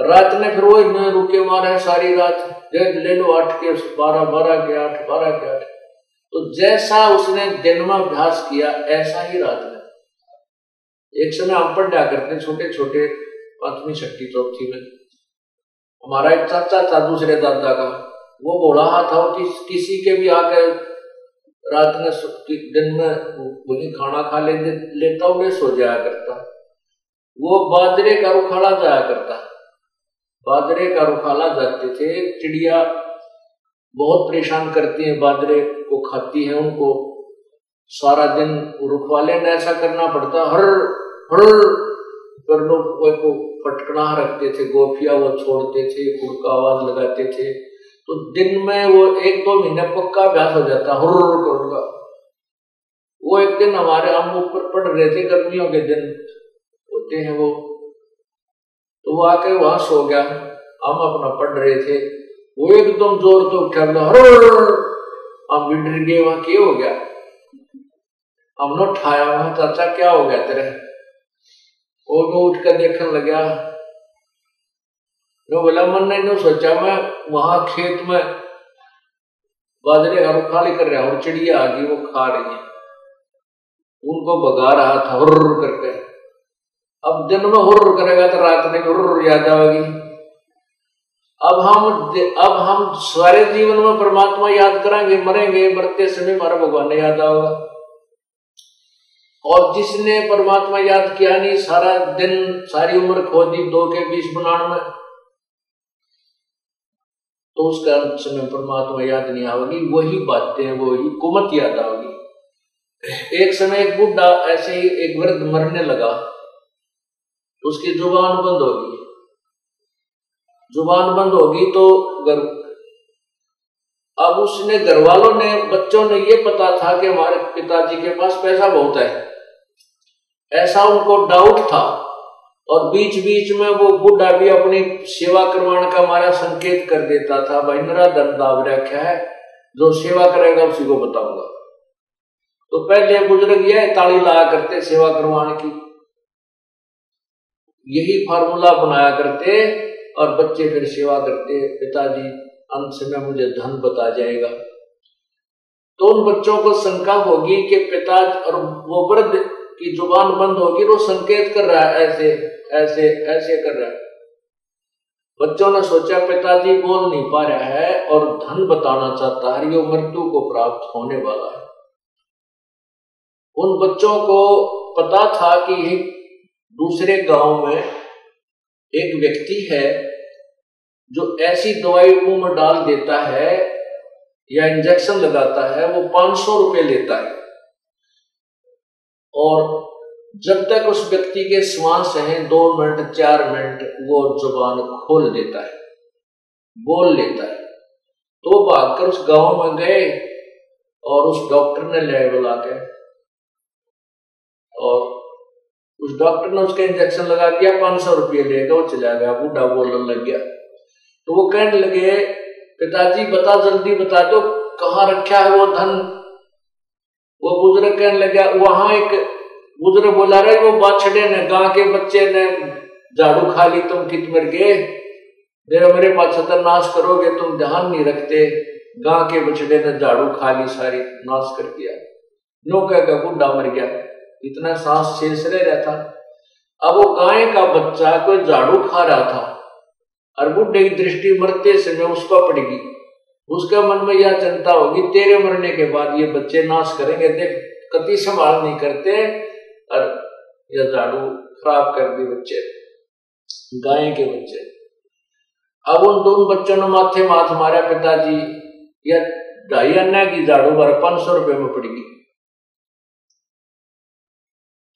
रात में फिर वो मैं रुके मारे सारी रात। ले लो आठ के बारह बारह के आठ, बारह के आठ। तो जैसा उसने दिन में अभ्यास किया, ऐसा ही रात में। एक समय हम पढ़ा करते छोटे छोटे पांचवी छठी चौथी में। हमारा एक चाचा था, दूसरे दादा का। वो बोला था कि किसी के भी आकर रात में दिन में वही खाना खा ले लेता हुए सो जाया करता। वो बाजरे का रुखाला जाया करता। बाजरे का रुखाला जाते थे, चिड़िया बहुत परेशान करती है, बाजरे को खाती है उनको। सारा दिन रुखवाले ने ऐसा करना पड़ता, हर हर पर लोग को पटकना रखते थे, गोफिया वो छोड़ते थे कुड़का आवाज़ लगाते थे। तो दिन में वो एक दो महीने पक्का अभ्यास हो जाता, हुर करूँगा वो एक दिन हमारे हम ऊपर पढ़ रहे थे गर्मियों के दिन। होते हैं वो। तो वो आके वहाँ सो गया। हम अपना पढ़ रहे थे। वो एकदम ज़ोर तो उठा हम भी गए, वहाँ क्या हो गया? हमने उठाया, वहाँ चाचा, क्या हो गया तेरे? वो उठ कर देखने लगा। जो बोला, मन ने सोचा मैं वहाँ खेत में बाजरे का खाली कर रहा और चिड़िया आ गई, वो खा रही है। उनको भगा रहा था हुर करके। अब दिन में हुर करेगा तो रात में हुर याद आएगी। अब हम अब हम सारे जीवन में परमात्मा याद करेंगे मरेंगे, मरते समय हमारा भगवान याद आएगा। और जिसने परमात्मा याद किया नहीं, सारा दिन, सारी उम्र खो दी, दो के बीस बनाने में। तो उसका समय परमात्मा याद नहीं आवेगी वही बातें, वही कुमत याद आओगी एक समय एक बुढ़ा ऐसे ही एक वृद्ध मरने लगा। उसकी ज़ुबान बंद होगी। ज़ुबान बंद होगी तो घर अब उसने घर वालों ने, बच्चों ने ये पता था कि हमारे पिताजी के पास पैसा बहुत है। ऐसा उनको डाउट था। और बीच बीच में वो बुढ़ा भी अपनी सेवा करवाने का हमारा संकेत कर देता था, भाई, मेरा धन दाव रखा है। जो सेवा करेगा, उसी को बताऊँगा। तो पहले बुज़ुर्ग यह ताली लाया करते सेवा करवाने की। यही फार्मूला बनाया करते और बच्चे फिर सेवा करते, पिताजी, अंत में मुझे धन बता जाएगा। तो उन बच्चों को शंका होगी कि पिता और वो वृद्ध की ज़ुबान बंद होगी, वो संकेत कर रहा है, ऐसे ऐसे ऐसे कर रहा है। बच्चों ने सोचा, पिताजी बोल नहीं पा रहा है और धन बताना चाहता है, ये मृत्यु को प्राप्त होने वाला है। उन बच्चों को पता था कि दूसरे गाँव में एक व्यक्ति है जो ऐसी दवाई मुँह में डाल देता है या इंजेक्शन लगाता है, वो पाँच सौ रुपए लेता है। और जब तक उस व्यक्ति के श्वास हैं, दो मिनट, चार मिनट, वो ज़ुबान खोल देता है, बोल लेता है। तो भागकर उस गाँव में गए और उस डॉक्टर ने ले बुला के और उस डॉक्टर ने उसका इंजेक्शन लगा दिया, पाँच सौ रुपये लेगा वो चला गया बूढ़ा बोलने लग गया। तो वो कहने लगे, पिताजी, बता, जल्दी बता दो, कहाँ रखा है वो धन? वो बुज़ुर्ग कहने लगा, वहाँ एक बुज़ुर्ग बोला रहे वो बाछड़े ने, गाँव के बच्चे ने झाड़ू खा ली, तुम कित मर गए? मेरे मेरे पास नाश करोगे, तुम ध्यान नहीं रखते। गाँव के बछड़े ने झाड़ू खा ली सारी, नाश कर दिया। नो कह बुढ़ा मर गया। इतना सांस शेष रह रहा था अब वो गाय का बच्चा कोई झाड़ू खा रहा था, और बुढ़े की दृष्टि मरते समय उसको पड़ेगी। उसके मन में यह चिंता होगी, तेरे मरने के बाद ये बच्चे नाश करेंगे। देख, कति संभाल नहीं करते, और यह झाड़ू खराब कर दी बच्चे, गाय के बच्चे। अब उन दोनों बच्चों ने माथे माथ मारा पिताजी। या ढाई अन्ना की झाड़ू बार पाँच सौ रुपए में पड़ेगी।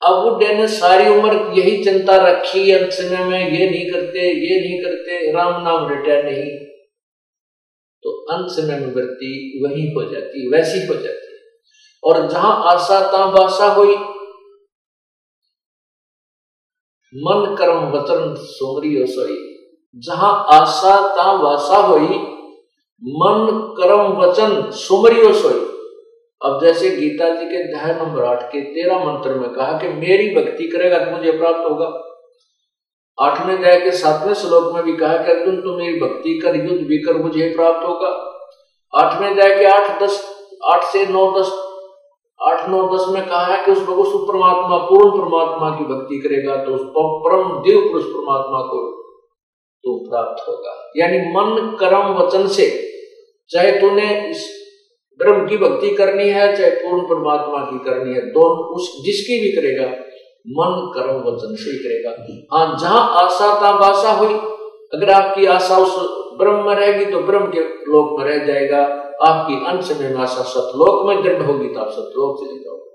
अब बुढ़े ने सारी उम्र यही चिंता रखी अंत समय में ये नहीं करते, ये नहीं करते, राम नाम रटा नहीं। तो अंत समय में वृत्ति वही हो जाती, वैसी हो जाती। और जहाँ आशा ता बासा हुई, मन कर्म वचन सोमरी सोई जहाँ आशा ता वासा हुई, मन कर्म वचन सुमरियो सोई अब जैसे गीता जी के अध्याय नंबर आठ के तेरह मंत्र में कहा कि मेरी भक्ति करेगा तो मुझे प्राप्त होगा। आठवें अध्याय के सातवें श्लोक में भी कहा कि अर्जुन तुम मेरी भक्ति कर, युद्ध भी कर, मुझे प्राप्त होगा। आठवें अध्याय के आठ दस, आठ से नौ दस, आठ नौ दस में कहा है कि उस उस परमात्मा पूर्ण परमात्मा की भक्ति करेगा तो उस परम देव पुरुष परमात्मा को तो प्राप्त होगा। यानी मन, कर्म, वचन से, चाहे तूने ब्रह्म की भक्ति करनी है, चाहे पूर्ण परमात्मा की करनी है, दोनों उस जिसकी भी करेगा, मन, कर्म, वचन से ही करेगा। हाँ जहाँ आशा ता बासा हुई, अगर आपकी आशा उस ब्रह्म में रहेगी तो ब्रह्म के लोक में रह जाएगा। आपकी अंश में आशा सतलोक में दृढ़ होगी तो आप सतलोक चले जाओगे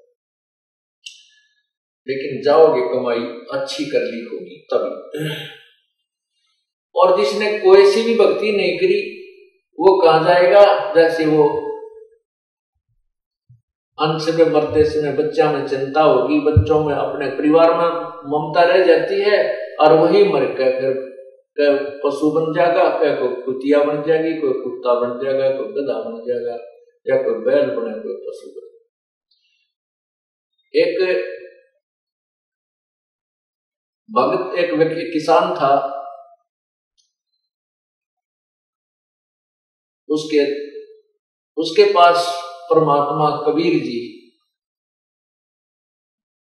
लेकिन जाओगे, कमाई अच्छी कर ली होगी, तभी। और जिसने कोई सी भी भक्ति नहीं करी, वो कहा जाएगा? जैसे वो अंश में मरते समय बच्चा में चिंता होगी, बच्चों में अपने परिवार में ममता रह जाती है और वही मर कर पशु बन जाएगा क्या कोई कुतिया बन जाएगी, कोई कुत्ता बन जाएगा, कोई गधा बन जाएगा, या कोई बैल बने, कोई पशु बने एक भगत, एक व्यक्ति, किसान था। उसके उसके पास परमात्मा कबीर जी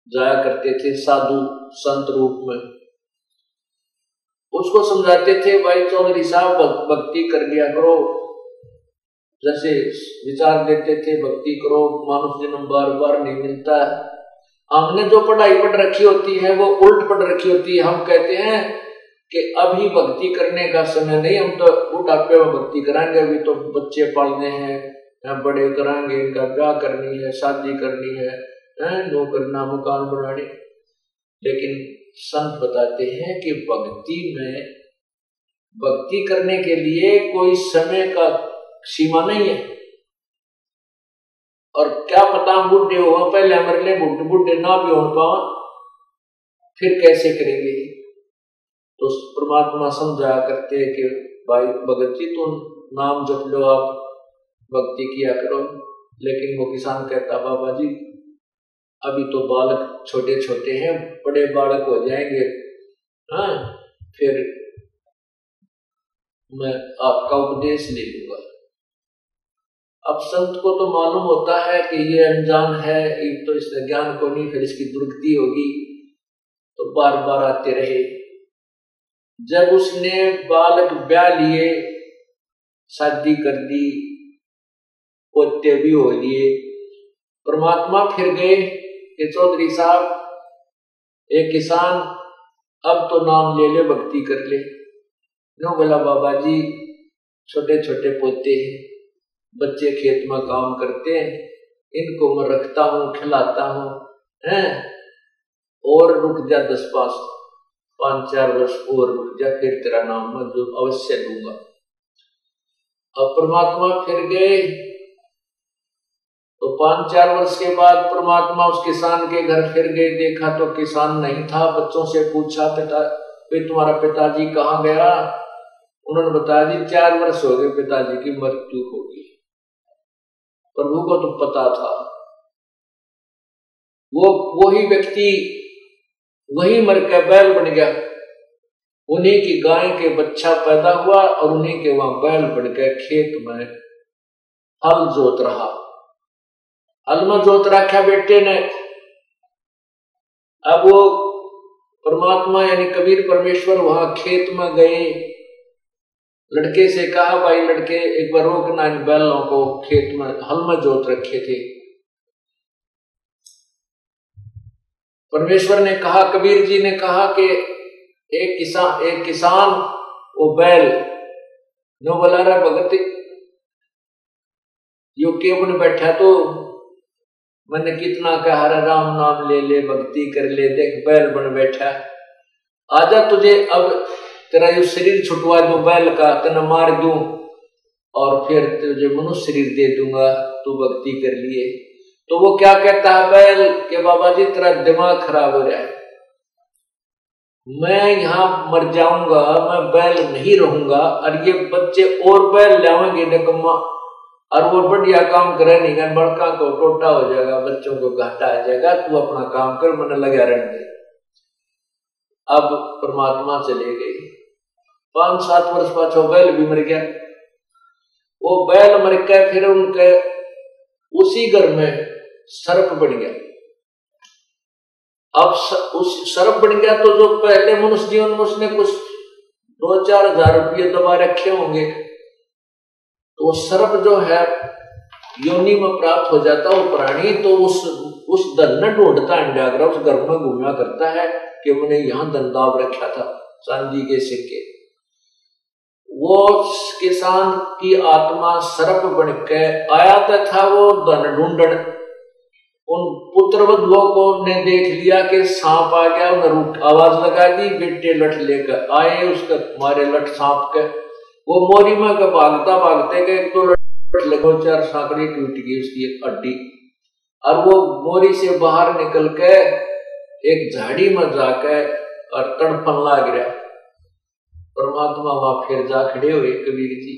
जाया करते थे साधु संत रूप में। उसको समझाते थे, भाई चौधरी साहब भक्ति कर लिया करो। जैसे विचार देते थे, भक्ति करो। मानुष जन्म बार बार नहीं मिलता है। हमने जो पढ़ाई पढ़ रखी होती है, वो उल्ट पढ़ रखी होती है। हम कहते हैं कि अभी भक्ति करने का समय नहीं, हम तो बुढ़ापे में भक्ति कराएँगे। अभी तो बच्चे पालने हैं। बड़े करांगे इनका ब्याह करनी है शादी करनी है, नो करना मकान बनाने। लेकिन संत बताते हैं कि भक्ति में भक्ति करने के लिए कोई समय का सीमा नहीं है। और क्या पता बुढ़े हो पहले मर ले बुढ़े बुढ़े ना भी हो पाओ फिर कैसे करेंगे? तो परमात्मा समझाया करते हैं कि भाई भगत जी तुम नाम जप लो आप। भक्ति किया करो। लेकिन वो किसान कहता, बाबा जी, अभी तो बालक छोटे छोटे हैं, बड़े बालक हो जाएँगे। हाँ फिर मैं आपका उपदेश ले लूँगा अब संत को तो मालूम होता है कि ये अनजान है एक तो इसने ज्ञान को नहीं, फिर इसकी दुर्गति होगी। तो बार बार आते रहे। जब उसने बालक ब्याह लिए, शादी कर दी पोते भी हो लिए। परमात्मा फिर गए, कि चौधरी साहब एक किसान, अब तो नाम ले ले, भक्ति कर ले। नो बोला बाबा जी छोटे छोटे पोते हैं, बच्चे खेत में काम करते हैं, इनको मैं रखता हूँ, खिलाता हूँ, हैं? और रुक जा दस पास पाँच चार वर्ष और रुक जा, फिर तेरा नाम मैं जो अवश्य दूँगा। अब परमात्मा फिर गए तो पाँच चार वर्ष के बाद परमात्मा उस किसान के घर फिर गए, देखा तो किसान नहीं था। बच्चों से पूछा, पिता तुम्हारा पिताजी कहाँ गया? उन्होंने बताया, जी, चार वर्ष हो गए पिताजी की मृत्यु हो गई। प्रभु को तो पता था। वो, वही व्यक्ति वही मर के बैल बन गया। उन्हीं की गाय के बच्चा पैदा हुआ और उन्हीं के वहाँ बैल बन के खेत में हल जोत रहा। में जोत रखा बेटे ने। अब वो परमात्मा यानी कबीर परमेश्वर वहाँ खेत में गए। लड़के से कहा, भाई लड़के, एक बार रोकना इन बैलों को खेत में, हल में जोत रखे थे। परमेश्वर ने कहा, कबीर जी ने कहा कि एक किसान एक किसान, वो बैल, नो बोला रहा भगत, यो केवन बैठा तो मैंने कितना कहा राम नाम ले ले, भक्ति कर ले, देख बैल बन बैठा। आजा तुझे अब, तेरा जो शरीर छुटवा दू बैल का, तेना मार दू। और फिर तुझे मनुष्य शरीर दे दूँगा, तू भक्ति कर लिए। तो वो क्या कहता है बैल, के बाबा जी, तेरा दिमाग खराब हो रहा है। मैं यहाँ मर जाऊँगा, मैं बैल नहीं रहूँगा, और ये बच्चे और बैल लाएँगे निकम्मा और वो बढ़िया काम करे नहीं बड़का को टोटा हो जाएगा बच्चों को घाटा आ जाएगा तू अपना काम कर मैंने लगा रहने अब परमात्मा चले गए पाँच सात वर्ष बाद बैल भी मर गया। वो बैल मर गया फिर उनके उसी घर में सर्प बन गया। अब स, उस सर्प बन गया तो जो पहले मनुष्य जीवन में उसने कुछ दो चार हज़ार रुपये दबा रखे होंगे तो वो सर्प जो है, योनि में प्राप्त हो जाता है, वो प्राणी तो उस उस धन न ढूंढता अंडाग्रह, उस घर में घूमा करता है कि मैंने यहाँ दाब रखा था, चांदी के सिक्के वो किसान की आत्मा सर्प बन के आया तो था वो धन ढूंढन। उन पुत्र को ने देख लिया कि सांप आ गया, उन्हें आवाज़ लगा दी बेटे लठ लेकर आए, उसके मारे लठ सांप के। वो मोरी में के भागता भागते गए तो लगो चार सांकड़ी टूट गई उसकी एक हड्डी। और वो मोरी से बाहर निकल के एक झाड़ी में जाकर और तड़पन लाग गया परमात्मा वहाँ फिर जा खड़े हुए, कबीर जी,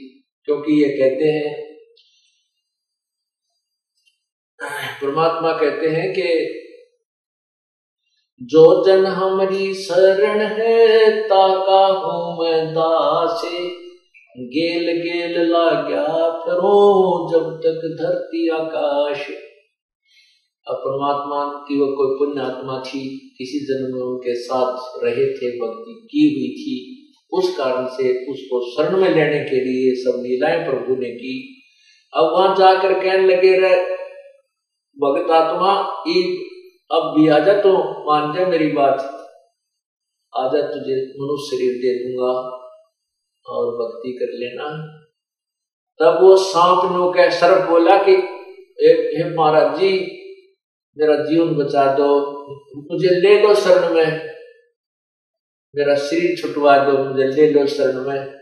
क्योंकि ये कहते हैं, परमात्मा कहते हैं कि जो जन हमारी शरण है, ताका हूँ मैं दासे। गेल गेल ला गया फिर जब तक धरती आकाश। अब परमात्मा की वो कोई पुण्य आत्मा थी, किसी जन्म में उनके साथ रहे थे, भक्ति की हुई थी। उस कारण से उसको शरण में लेने के लिए सब लीलाएँ प्रभु ने की। अब वहाँ जाकर कहने लगे, रहे, भगत आत्मा अब भी आजा तो मान जा मेरी बात। आजा तुझे मनुष्य शरीर दे दूँगा। और भक्ति कर लेना। तब वो सांप नो कह सर्प बोला कि, हे महाराज जी, मेरा जीवन बचा दो, मुझे ले लो शरण में। मेरा शरीर छुटवा दो, मुझे ले लो शरण में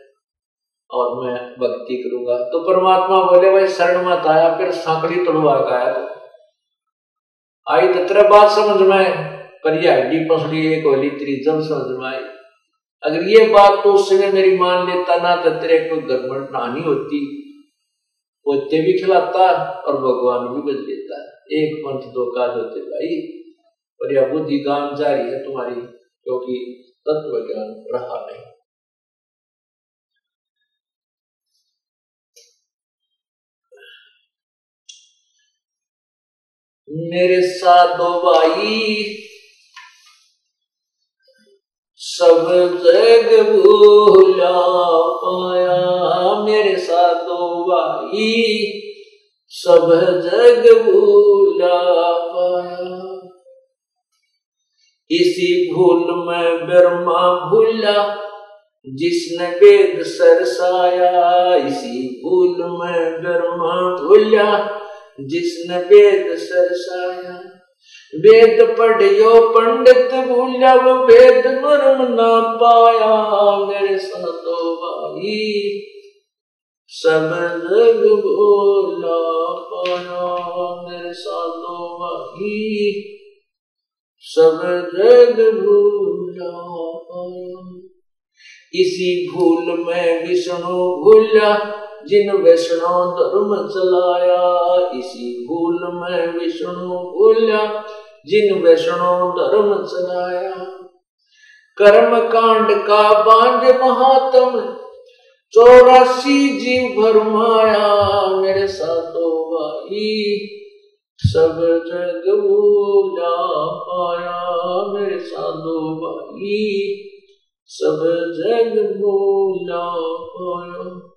और मैं भक्ति करूँगा। तो परमात्मा बोले, भाई, शरण मत आया, फिर सांकड़ी तोड़वा का आया आई तो तेरा बात समझ में, पर यह हड्डी पसड़ी एक होली, तेरी जब समझ में आई। अगर ये बात तो उस समय मेरी मान लेता ना तो तेरे को गड़बड़ नानी होती पोते भी खिलाता और भगवान भी बच लेता। एक पंथ दो काज होते भाई पर यह बुद्धि काम जारी है तुम्हारी, क्योंकि तत्व ज्ञान रहा नहीं। मेरे साधो भाई सब जग भूला पाया मेरे साधो भाई। सब जग भूला पाया। इसी भूल में ब्रह्मा भूला, जिसने वेद सरसाया। इसी भूल में ब्रह्मा भूला, जिसने वेद सरसाया। वेद पढ़ियो, पंडित भूलिया वो वेद मर्म ना पाया, मेरे साधो भाई सब जग भूला पाया, मेरे साधो भाई सब जग भूला पाया। इसी भूल में विष्णु भूला, जिन वैष्णव धर्म चलाया, इसी भूल में विष्णु भूला। जिन वैष्णो धर्म चलाया कर्म कांड का बाँध महात्म, चौरासी जीव भरमाया मेरे साधो भाई, सब जग भूला पाया। मेरे साधो भाई, सब जग भूला पाया।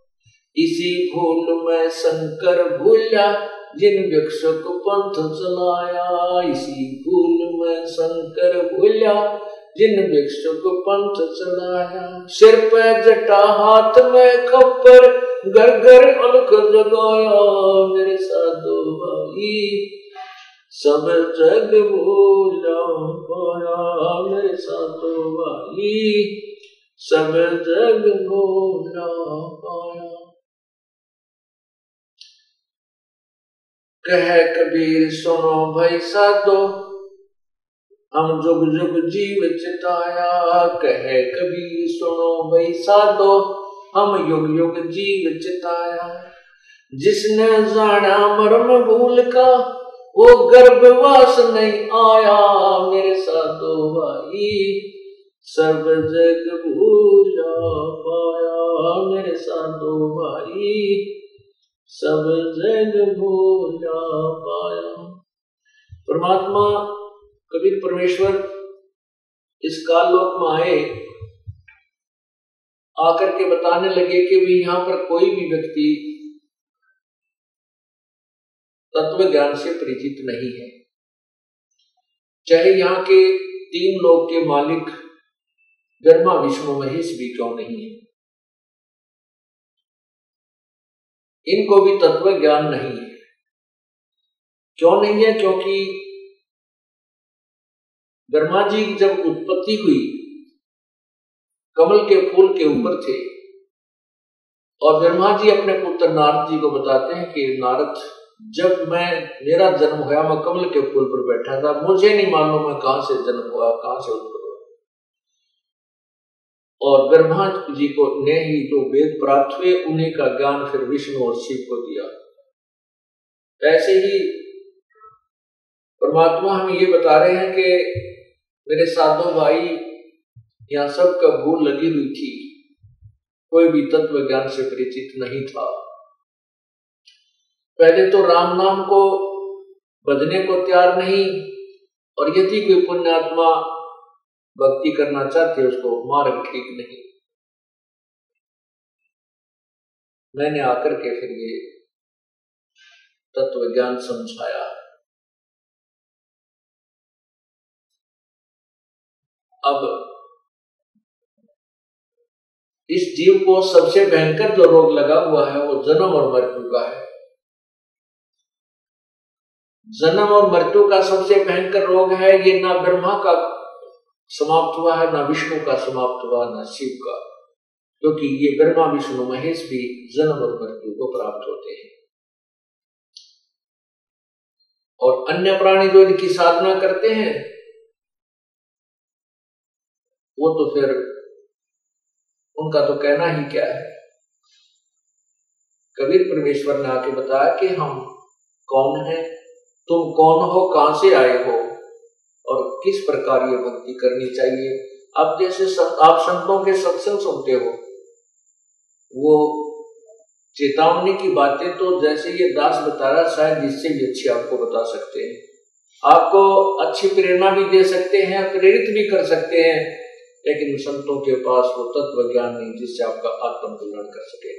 इसी भूल में शंकर भूला जिन वृक्ष को पंथ चलाया इसी भूल में शंकर भूला जिन वृक्ष को पंथ चलाया सिर पे जटा हाथ में खप्पर घर घर अलख जगाया, मेरे साधु भाई। सब जग भूला पाया मेरे साधु भाई सब जग भूला पाया। कह कबीर, सुनो भाई साधो। हम जुग जुग जीव चिताया, कह कबीर, सुनो भाई साधो। हम युग युग जीव चिताया। जिसने जाना मर्म भूल का, वो गर्भवास नहीं आया। मेरे साधो भाई सब जग भूला पाया। मेरे साधो भाई सब जग भूला पाया। परमात्मा, कबीर परमेश्वर, इस काल लोक में आए, आकर के बताने लगे कि भी यहाँ पर कोई भी व्यक्ति तत्व ज्ञान से परिचित नहीं है। चाहे यहाँ के तीन लोग के मालिक ब्रह्मा, विष्णु, महेश भी क्यों नहीं है? इनको भी तत्व ज्ञान नहीं है। क्यों नहीं है? क्योंकि ब्रह्मा जी जब उत्पत्ति हुई, कमल के फूल के ऊपर थे, और ब्रह्मा जी अपने पुत्र नारद जी को बताते हैं कि नारद, जब मैं, मेरा जन्म हुआ, मैं कमल के फूल पर बैठा था, मुझे नहीं मालूम मैं कहाँ से जन्म हुआ, कहाँ से उत्पन्न और ब्रह्मा जी को ने ही जो वेद प्राप्त हुए, उन्हीं का ज्ञान फिर विष्णु और शिव को दिया। ऐसे ही परमात्मा हम ये बता रहे हैं कि मेरे साधो भाई, यहाँ सबका भूल लगी हुई थी। कोई भी तत्व ज्ञान से परिचित नहीं था। पहले तो राम नाम को बजने को तैयार नहीं, और यदि कोई पुण्यात्मा भक्ति करना चाहते उसको मार्ग ठीक नहीं। मैंने आकर के फिर ये तत्व ज्ञान समझाया। अब इस जीव को सबसे भयंकर जो रोग लगा हुआ है, वो जन्म और मृत्यु का है। जन्म और मृत्यु का सबसे भयंकर रोग है, ये ना ब्रह्मा का समाप्त हुआ है, ना विष्णु का समाप्त हुआ, ना शिव का। क्योंकि ये ब्रह्मा, विष्णु, महेश भी जन्म और मृत्यु को प्राप्त होते हैं। और अन्य प्राणी जो इनकी साधना करते हैं, वो तो फिर उनका तो कहना ही क्या है? कबीर परमेश्वर ने आके बताया कि हम कौन है? तुम कौन हो? कहाँ से आए हो? किस प्रकार ये भक्ति करनी चाहिए? अब जैसे आप संतों के सत्संग सुनते हो, वो चेतावनी की बातें तो जैसे ये दास बता रहा शायद जिससे भी अच्छी आपको बता सकते हैं। आपको अच्छी प्रेरणा भी दे सकते हैं, प्रेरित भी कर सकते हैं, लेकिन संतों के पास वो तत्व ज्ञान नहीं जिससे आपका आत्म कल्याण कर सके।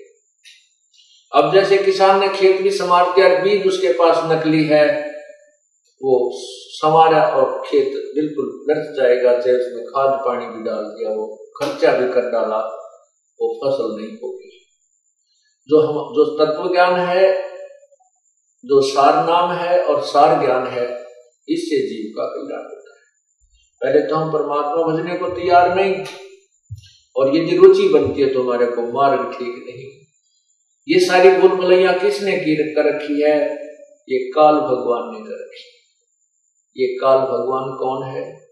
अब जैसे किसान ने खेत भी संवार दिया, बीज उसके पास नकली है वो संवारा और खेत बिल्कुल व्यर्थ जाएगा, चाहे उसमें खाद पानी भी डाल दिया वो खर्चा भी कर डाला, वो फ़सल नहीं होगी। जो हम, जो तत्व ज्ञान है, जो सार नाम है और सार ज्ञान है, इससे जीव का कल्याण होता है। पहले तो हम परमात्मा भजने को तैयार नहीं और यदि रुचि बनती है तो हमारे को मार्ग ठीक नहीं। ये सारी भलैया किसने की कर रखी है? ये काल भगवान ने कर रखी ये काल भगवान कौन है?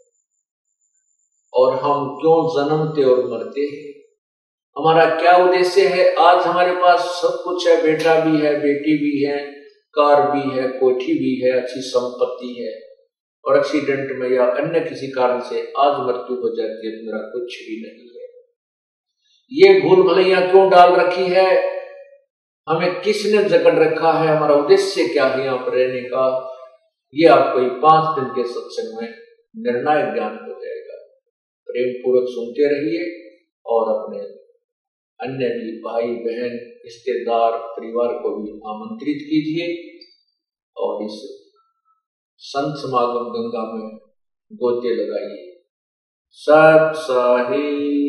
और हम क्यों जन्मते और मरते हैं? हमारा क्या उद्देश्य है? आज हमारे पास सब कुछ है, बेटा भी है, बेटी भी है, कार भी है, कोठी भी है, अच्छी संपत्ति है, और एक्सीडेंट में या अन्य किसी कारण से आज मृत्यु हो जाती है तो मेरा कुछ भी नहीं है। ये भूल भलैया क्यों डाल रखी है? हमें किसने जकड़ रखा है? हमारा उद्देश्य क्या है यहाँ पर रहने का? ये आपको पाँच दिन के सत्संग में निर्णायक ज्ञान हो जाएगा। प्रेम पूर्वक सुनते रहिए और अपने अन्य भी भाई, बहन, रिश्तेदार, परिवार को भी आमंत्रित कीजिए और इस संत समागम गंगा में गोते लगाइए। सत साहिब।